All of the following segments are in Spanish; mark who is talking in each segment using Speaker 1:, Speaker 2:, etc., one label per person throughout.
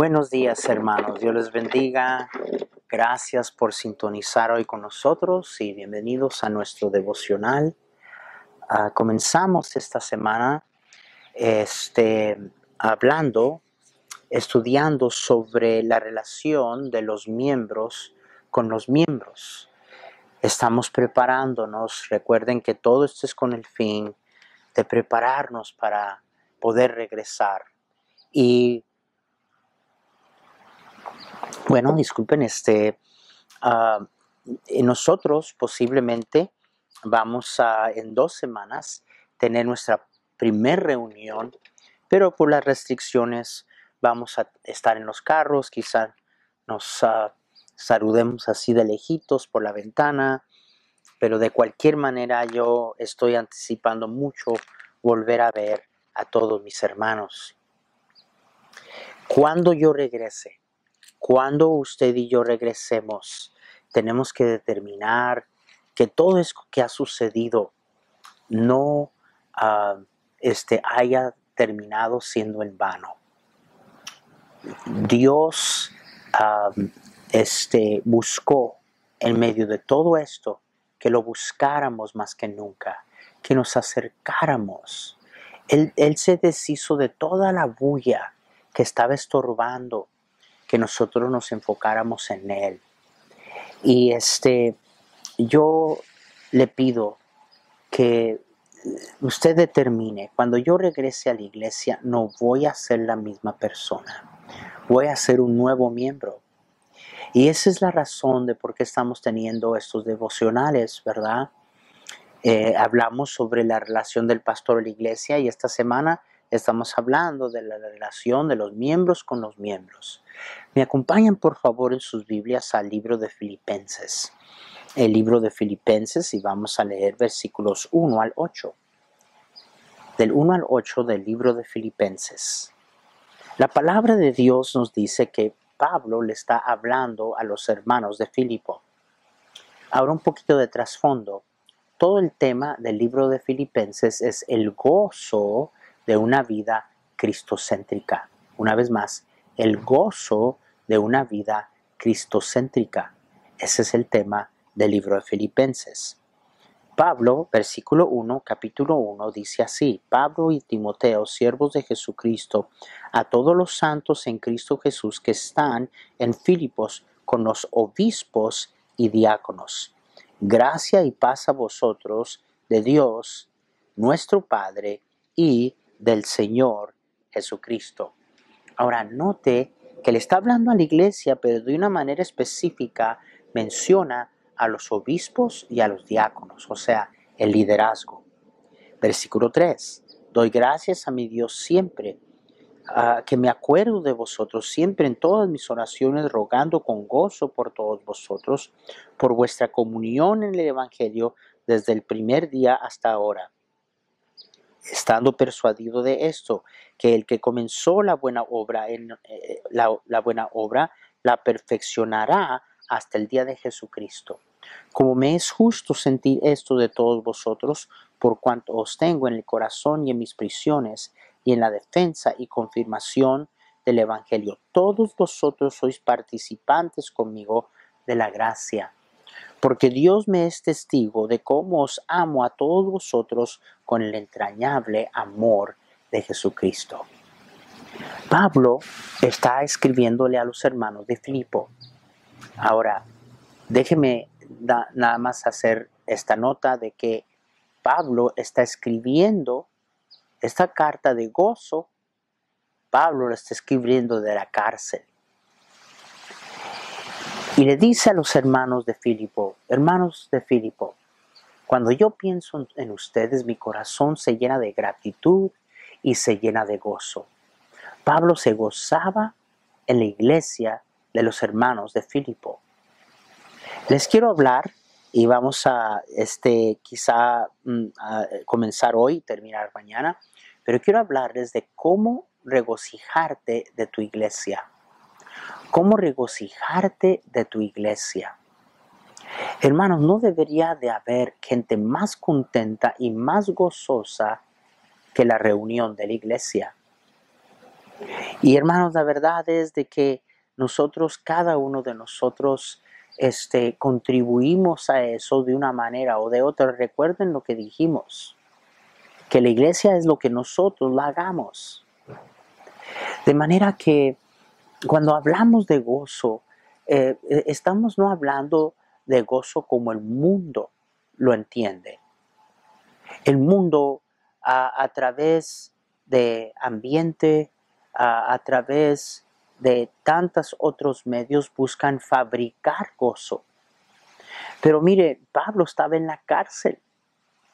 Speaker 1: Buenos días hermanos, Dios les bendiga. Gracias por sintonizar hoy con nosotros y bienvenidos a nuestro devocional. Ah, comenzamos esta semana este, hablando, estudiando sobre la relación de los miembros con los miembros. Estamos preparándonos, recuerden que todo esto es con el fin de prepararnos para poder regresar. Y bueno, disculpen, este, uh, nosotros posiblemente vamos a en dos semanas tener nuestra primer reunión, pero por las restricciones vamos a estar en los carros, quizá nos uh, saludemos así de lejitos por la ventana, pero de cualquier manera yo estoy anticipando mucho volver a ver a todos mis hermanos. Cuando yo regrese, cuando usted y yo regresemos, tenemos que determinar que todo eso que ha sucedido no ah, este, haya terminado siendo en vano. Dios este, buscó en medio de todo esto que lo buscáramos más que nunca, que nos acercáramos. Él se deshizo de toda la bulla que estaba estorbando que nosotros nos enfocáramos en Él. Y este, yo le pido que usted determine, cuando yo regrese a la iglesia, no voy a ser la misma persona, voy a ser un nuevo miembro. Y esa es la razón de por qué estamos teniendo estos devocionales, ¿verdad? Eh, hablamos sobre la relación del pastor a la iglesia y esta semana Estamos hablando de la relación de los miembros con los miembros. Me acompañan por favor en sus Biblias al libro de Filipenses. El libro de Filipenses y vamos a leer versículos 1 al 8. Del 1 al 8 del libro de Filipenses. La palabra de Dios nos dice que Pablo le está hablando a los hermanos de Filipo. Ahora un poquito de trasfondo. Todo el tema del libro de Filipenses es el gozo de una vida cristocéntrica. Una vez más, el gozo de una vida cristocéntrica. Ese es el tema del libro de Filipenses. Pablo, versículo 1, capítulo 1, dice así, Pablo y Timoteo, siervos de Jesucristo, a todos los santos en Cristo Jesús que están en Filipos con los obispos y diáconos. Gracia y paz a vosotros de Dios, nuestro Padre, y del Señor Jesucristo. Ahora, note que le está hablando a la iglesia, pero de una manera específica menciona a los obispos y a los diáconos, o sea, el liderazgo. Versículo 3. Doy gracias a mi Dios siempre, que me acuerdo de vosotros siempre en todas mis oraciones, rogando con gozo por todos vosotros, por vuestra comunión en el Evangelio desde el primer día hasta ahora estando persuadido de esto, que el que comenzó la buena obra, en, eh, la, buena obra, la perfeccionará hasta el día de Jesucristo. Como me es justo sentir esto de todos vosotros, por cuanto os tengo en el corazón y en mis prisiones, y en la defensa y confirmación del Evangelio. Todos vosotros sois participantes conmigo de la gracia porque Dios me es testigo de cómo os amo a todos vosotros con el entrañable amor de Jesucristo. Pablo está escribiéndole a los hermanos de Filipo. Ahora, déjeme nada más hacer esta nota de que Pablo está escribiendo esta carta de gozo. Pablo la está escribiendo de la cárcel. Y le dice a los hermanos de Filipo, hermanos de Filipo, cuando yo pienso en ustedes, mi corazón se llena de gratitud y se llena de gozo. Pablo se gozaba en la iglesia de los hermanos de Filipo. Les quiero hablar y vamos a este quizá mm, comenzar hoy terminar mañana, pero quiero hablarles de cómo regocijarte de tu iglesia cómo regocijarte de tu iglesia. Hermanos, no debería de haber gente más contenta y más gozosa que la reunión de la iglesia. Y hermanos, la verdad es de que nosotros, cada uno de nosotros, este, contribuimos a eso de una manera o de otra. Recuerden lo que dijimos, que la iglesia es lo que nosotros la hagamos. De manera que cuando hablamos de gozo, eh, eh, estamos no hablando de gozo como el mundo lo entiende. El mundo a, través de ambiente, a, a través de tantos otros medios buscan fabricar gozo. Pero mire, Pablo estaba en la cárcel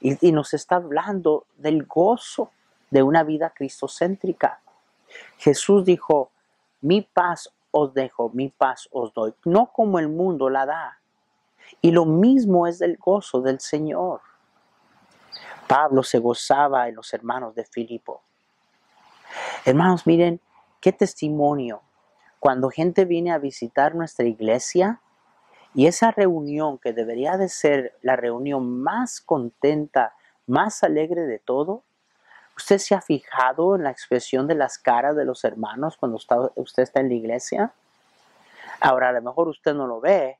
Speaker 1: y, nos está hablando del gozo de una vida cristocéntrica. Jesús dijo, mi paz os dejo, mi paz os doy, no como el mundo la da. Y lo mismo es del gozo del Señor. Pablo se gozaba en los hermanos de Filipo. Hermanos, miren qué testimonio cuando gente viene a visitar nuestra iglesia y esa reunión que debería de ser la reunión más contenta, más alegre de todo, ¿usted se ha fijado en la expresión de las caras de los hermanos cuando usted está en la iglesia? Ahora, a lo mejor usted no lo ve,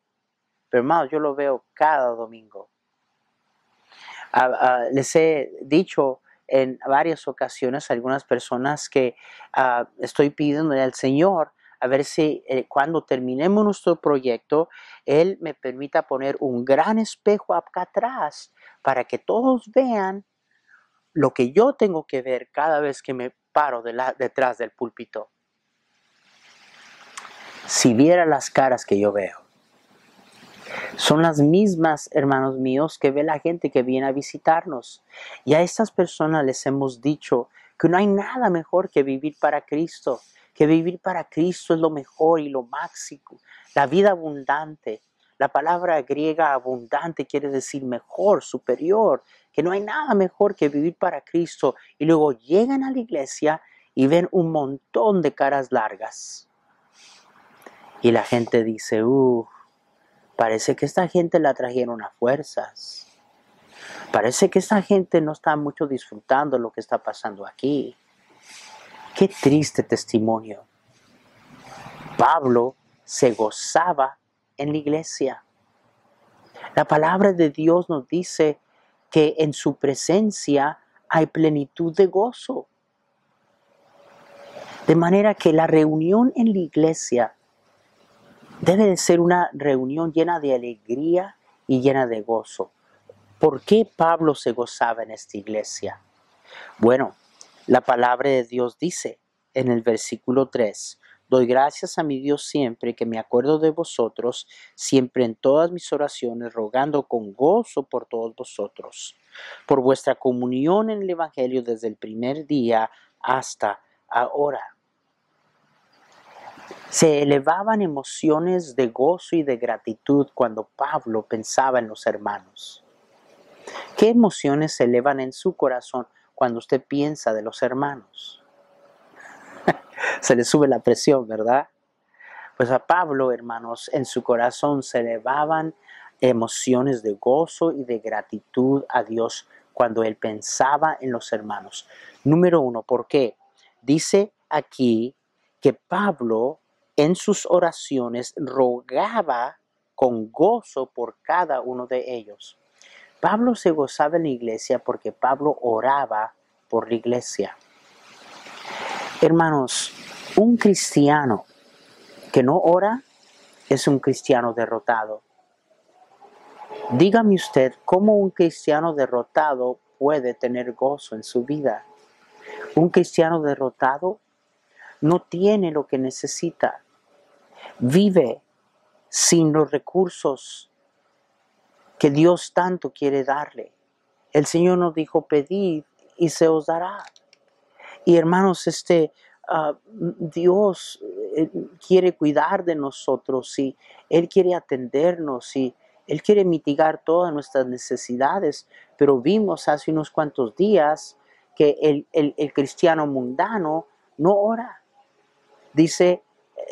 Speaker 1: pero hermanos, yo lo veo cada domingo. Ah, ah, les he dicho en varias ocasiones a algunas personas que ah, estoy pidiendo al Señor a ver si eh, cuando terminemos nuestro proyecto, Él me permita poner un gran espejo acá atrás para que todos vean lo que yo tengo que ver cada vez que me paro detrás del púlpito. Si viera las caras que yo veo, son las mismas, hermanos míos, que ve la gente que viene a visitarnos. Y a estas personas les hemos dicho que no hay nada mejor que vivir para Cristo que vivir para Cristo es lo mejor y lo máximo, la vida abundante. La palabra griega abundante quiere decir mejor, superior, que no hay nada mejor que vivir para Cristo. Y luego llegan a la iglesia y ven un montón de caras largas. Y la gente dice, uff, parece que esta gente la trajeron a fuerzas. Parece que esta gente no está mucho disfrutando lo que está pasando aquí. Qué triste testimonio. Pablo se gozaba en la iglesia. La palabra de Dios nos dice que en su presencia hay plenitud de gozo. De manera que la reunión en la iglesia debe de ser una reunión llena de alegría y llena de gozo. ¿Por qué Pablo se gozaba en esta iglesia? Bueno, la palabra de Dios dice en el versículo 3, Doy gracias a mi Dios siempre que me acuerdo de vosotros, siempre en todas mis oraciones, rogando con gozo por todos vosotros, por vuestra comunión en el Evangelio desde el primer día hasta ahora. Se elevaban emociones de gozo y de gratitud cuando Pablo pensaba en los hermanos. ¿Qué emociones se elevan en su corazón cuando usted piensa de los hermanos. Se le sube la presión, ¿verdad? Pues a Pablo, hermanos, en su corazón se elevaban emociones de gozo y de gratitud a Dios cuando él pensaba en los hermanos. Número uno, ¿por qué? Dice aquí que Pablo en sus oraciones rogaba con gozo por cada uno de ellos. Pablo se gozaba en la iglesia porque Pablo oraba por la iglesia. Hermanos, un cristiano que no ora es un cristiano derrotado. Dígame usted cómo un cristiano derrotado puede tener gozo en su vida. Un cristiano derrotado no tiene lo que necesita. Vive sin los recursos que Dios tanto quiere darle. El Señor nos dijo, pedid y se os dará. Y hermanos, este ah, Dios eh, quiere cuidar de nosotros y Él quiere atendernos y Él quiere mitigar todas nuestras necesidades. Pero vimos hace unos cuantos días que el, cristiano mundano no ora. Dice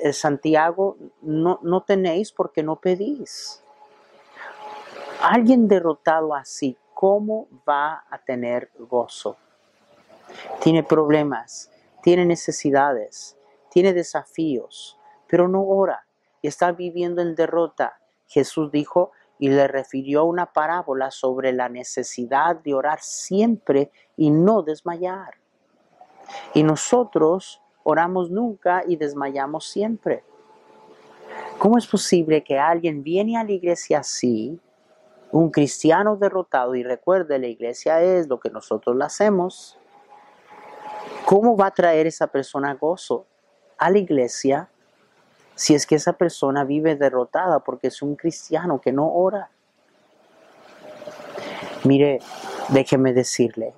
Speaker 1: eh, Santiago, no, no tenéis porque no pedís. Alguien derrotado así, ¿cómo va a tener gozo? Tiene problemas, tiene necesidades, tiene desafíos, pero no ora y está viviendo en derrota. Jesús dijo y le refirió una parábola sobre la necesidad de orar siempre y no desmayar. Y nosotros oramos nunca y desmayamos siempre. ¿Cómo es posible que alguien viene a la iglesia así, un cristiano derrotado, y recuerde, la iglesia es lo que nosotros la hacemos? ¿Cómo va a traer esa persona gozo a la iglesia si es que esa persona vive derrotada porque es un cristiano que no ora? Mire, déjeme decirle,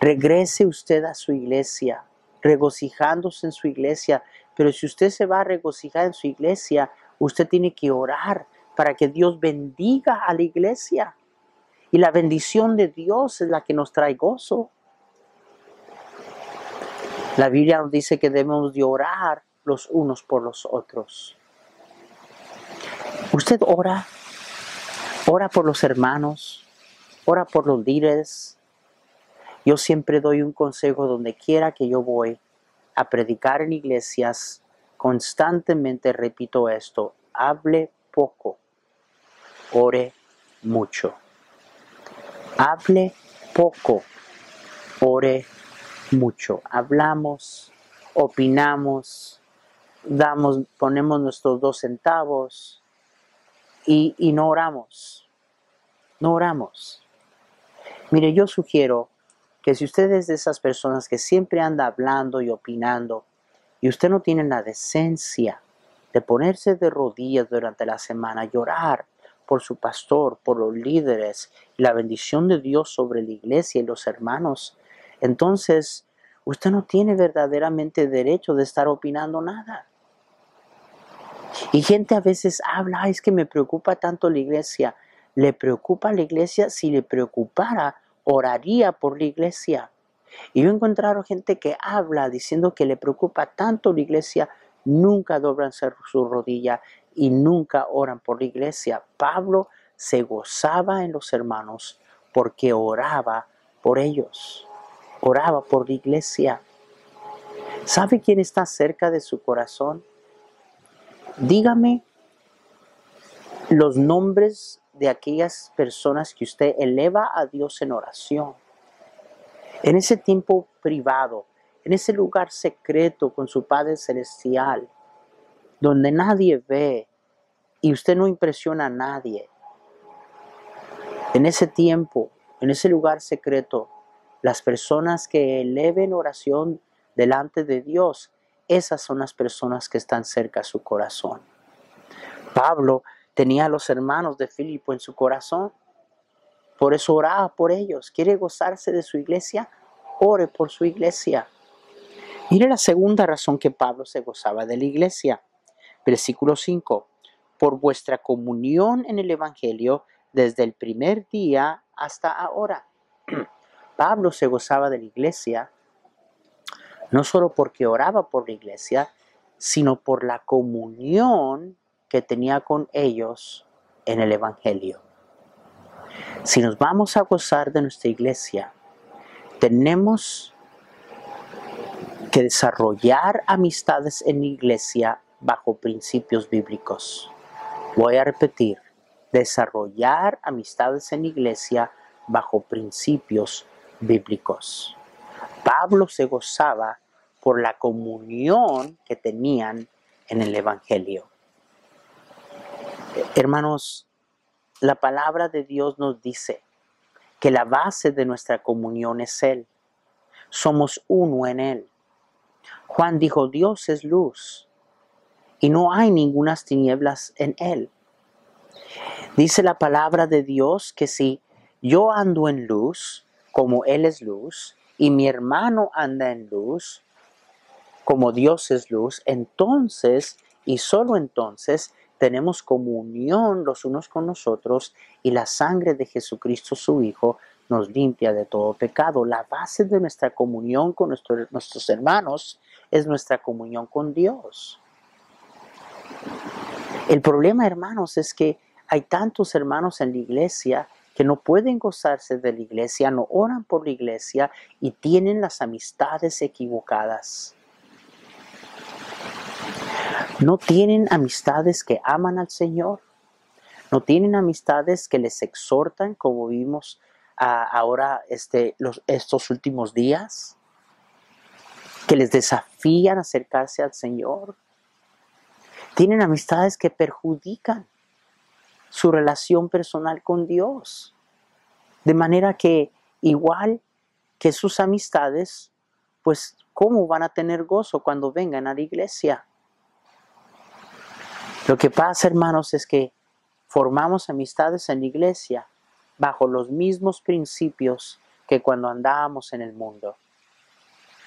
Speaker 1: regrese usted a su iglesia, regocijándose en su iglesia, pero si usted se va a regocijar en su iglesia, usted tiene que orar para que Dios bendiga a la iglesia. Y la bendición de Dios es la que nos trae gozo. La Biblia nos dice que debemos de orar los unos por los otros. Usted ora, ora por los hermanos, ora por los líderes. Yo siempre doy un consejo donde quiera que yo voy a predicar en iglesias, constantemente repito esto, hable poco, ore mucho. Hable poco, ore mucho. Hablamos, opinamos, damos, ponemos nuestros dos centavos y, y no oramos. No oramos. Mire, yo sugiero que si usted es de esas personas que siempre anda hablando y opinando y usted no tiene la decencia de ponerse de rodillas durante la semana, llorar por su pastor, por los líderes la bendición de Dios sobre la iglesia y los hermanos, entonces usted no tiene verdaderamente derecho de estar opinando nada. Y gente a veces habla, es que me preocupa tanto la iglesia. ¿Le preocupa la iglesia? Si le preocupara, oraría por la iglesia. Y yo he encontrado gente que habla diciendo que le preocupa tanto la iglesia, nunca doblan su rodilla y nunca oran por la iglesia. Pablo se gozaba en los hermanos porque oraba por ellos, oraba por la iglesia. ¿Sabe quién está cerca de su corazón? Dígame los nombres de aquellas personas que usted eleva a Dios en oración. En ese tiempo privado, en ese lugar secreto con su Padre Celestial, donde nadie ve y usted no impresiona a nadie. En ese tiempo, en ese lugar secreto, las personas que eleven oración delante de Dios, esas son las personas que están cerca a su corazón. Pablo Tenía a los hermanos de Filipo en su corazón. Por eso oraba por ellos. ¿Quiere gozarse de su iglesia? Ore por su iglesia. Mire la segunda razón que Pablo se gozaba de la iglesia. Versículo 5. Por vuestra comunión en el Evangelio desde el primer día hasta ahora. Pablo se gozaba de la iglesia no solo porque oraba por la iglesia, sino por la comunión que tenía con ellos en el Evangelio. Si nos vamos a gozar de nuestra iglesia, tenemos que desarrollar amistades en la iglesia bajo principios bíblicos. Voy a repetir, desarrollar amistades en la iglesia bajo principios bíblicos. Pablo se gozaba por la comunión que tenían en el Evangelio. Hermanos, la palabra de Dios nos dice que la base de nuestra comunión es Él. Somos uno en Él. Juan dijo, Dios es luz y no hay ninguna tinieblas en Él. Dice la palabra de Dios que si yo ando en luz, como Él es luz, y mi hermano anda en luz, como Dios es luz, entonces y solo entonces tenemos comunión los unos con nosotros y la sangre de Jesucristo su Hijo nos limpia de todo pecado. La base de nuestra comunión con nuestros hermanos es nuestra comunión con Dios. El problema, hermanos, es que hay tantos hermanos en la iglesia que no pueden gozarse de la iglesia, no oran por la iglesia y tienen las amistades equivocadas. No tienen amistades que aman al Señor. No tienen amistades que les exhortan, como vimos ah, ahora este, los, estos últimos días, que les desafían a acercarse al Señor. Tienen amistades que perjudican su relación personal con Dios. De manera que igual que sus amistades, pues ¿cómo van a tener gozo cuando vengan a la iglesia? Lo que pasa, hermanos, es que formamos amistades en la iglesia bajo los mismos principios que cuando andábamos en el mundo.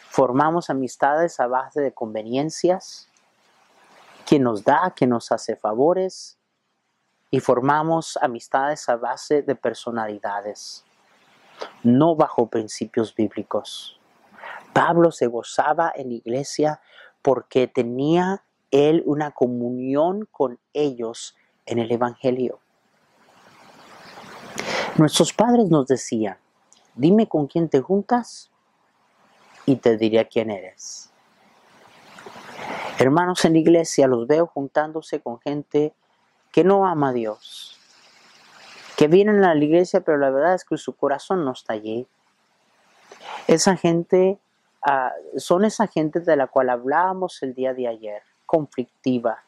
Speaker 1: Formamos amistades a base de conveniencias, quien nos da, quien nos hace favores, y formamos amistades a base de personalidades, no bajo principios bíblicos. Pablo se gozaba en la iglesia porque tenía él una comunión con ellos en el Evangelio. Nuestros padres nos decían, dime con quién te juntas y te diré quién eres. Hermanos en la iglesia los veo juntándose con gente que no ama a Dios, que vienen a la iglesia, pero la verdad es que su corazón no está allí. Esa gente, ah, son esa gente de la cual hablábamos el día de ayer, conflictiva,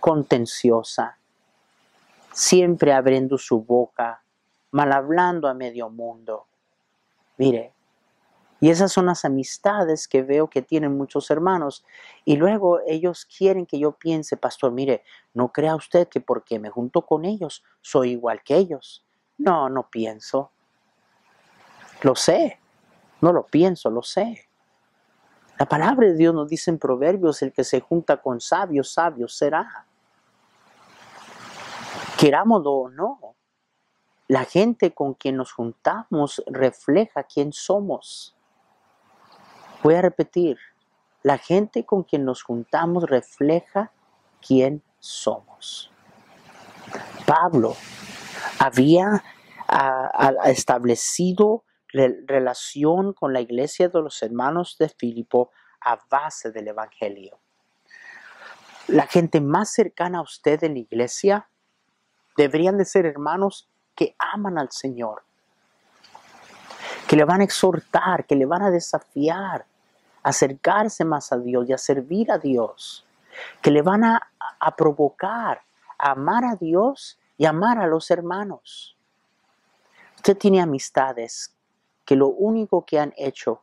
Speaker 1: contenciosa, siempre abriendo su boca, mal hablando a medio mundo. Mire, y esas son las amistades que veo que tienen muchos hermanos. Y luego ellos quieren que yo piense, pastor, mire, no crea usted que porque me junto con ellos soy igual que ellos. No, no pienso. Lo sé. No lo pienso, lo sé. La palabra de Dios nos dice en Proverbios, el que se junta con sabios, sabio será. Querámoslo o no, la gente con quien nos juntamos refleja quién somos. Voy a repetir, la gente con quien nos juntamos refleja quién somos. Pablo había establecido relación con la iglesia de los hermanos de Filipo a base del Evangelio. La gente más cercana a usted en la iglesia deberían de ser hermanos que aman al Señor, que le van a exhortar, que le van a desafiar, acercarse más a Dios y a servir a Dios, que le van a, provocar a amar a Dios y amar a los hermanos. Usted tiene amistades que lo único que han hecho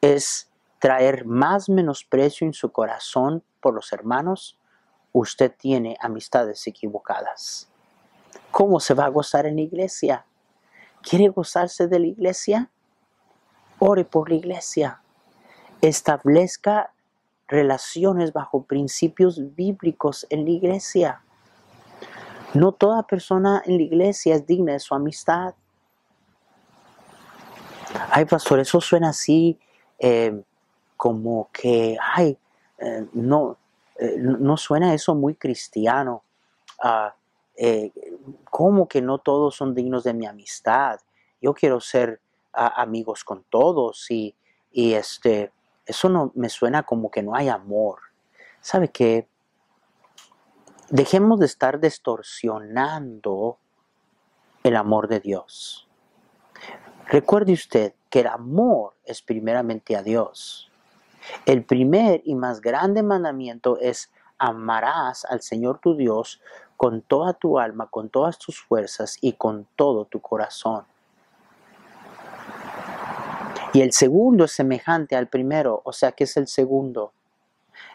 Speaker 1: es traer más menosprecio en su corazón por los hermanos, usted tiene amistades equivocadas. ¿Cómo se va a gozar en la iglesia? ¿Quiere gozarse de la iglesia? Ore por la iglesia establezca relaciones bajo principios bíblicos en la iglesia. No toda persona en la iglesia es digna de su amistad. Ay, pastor, eso suena así eh, como que, ay, eh, no, eh, no suena eso muy cristiano. Ah, ¿Cómo que no todos son dignos de mi amistad? Yo quiero ser ah, amigos con todos y, y este, eso no me suena como que no hay amor. ¿Sabe qué? Dejemos de estar distorsionando el amor de Dios. Recuerde usted que el amor es primeramente a Dios. El primer y más grande mandamiento es amarás al Señor tu Dios con toda tu alma, con todas tus fuerzas y con todo tu corazón. Y el segundo es semejante al primero, o sea que es el segundo.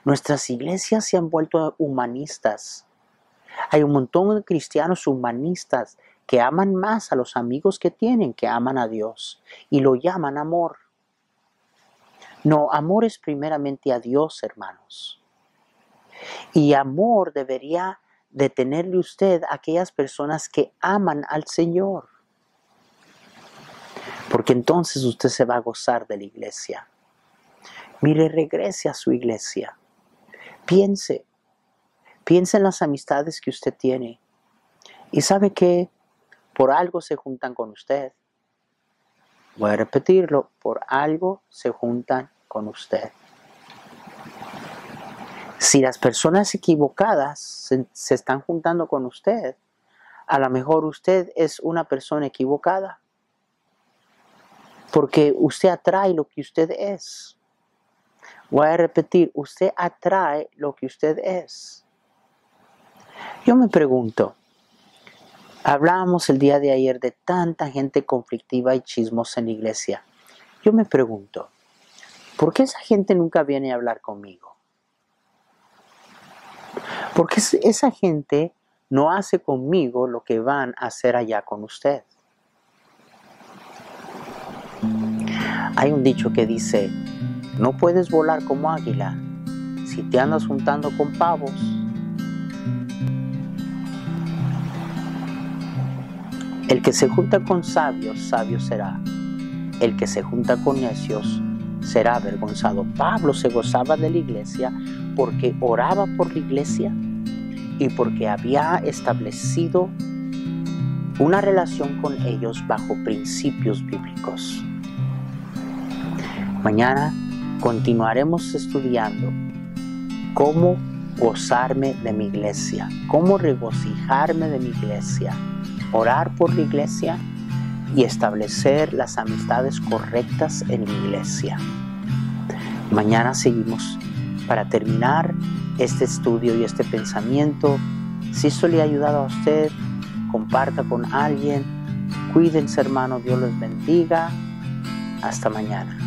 Speaker 1: Nuestras iglesias se han vuelto humanistas. Hay un montón de cristianos humanistas que aman más a los amigos que tienen que aman a Dios y lo llaman amor. No, amor es primeramente a Dios, hermanos. Y amor debería detenerle usted a aquellas personas que aman al Señor porque entonces usted se va a gozar de la iglesia. Mire, regrese a su iglesia. Piense, piense en las amistades que usted tiene. Y sabe que Por algo se juntan con usted. Voy a repetirlo, por algo se juntan con usted. Si las personas equivocadas se, se, están juntando con usted, a lo mejor usted es una persona equivocada. Porque usted atrae lo que usted es. Voy a repetir, usted atrae lo que usted es. Yo me pregunto, hablábamos el día de ayer de tanta gente conflictiva y chismosa en la iglesia. Yo me pregunto, ¿por qué esa gente nunca viene a hablar conmigo? Porque esa gente no hace conmigo lo que van a hacer allá con usted. Hay un dicho que dice, no puedes volar como águila si te andas juntando con pavos. El que se junta con sabios, sabio será. El que se junta con necios, será avergonzado. Pablo se gozaba de la iglesia porque oraba por la iglesia y porque había establecido una relación con ellos bajo principios bíblicos. Mañana continuaremos estudiando cómo gozarme de mi iglesia, cómo regocijarme de mi iglesia, orar por la iglesia y establecer las amistades correctas en mi iglesia. Mañana seguimos para terminar este estudio y este pensamiento. Si esto le ha ayudado a usted, comparta con alguien. Cuídense hermano, Dios los bendiga. Hasta mañana.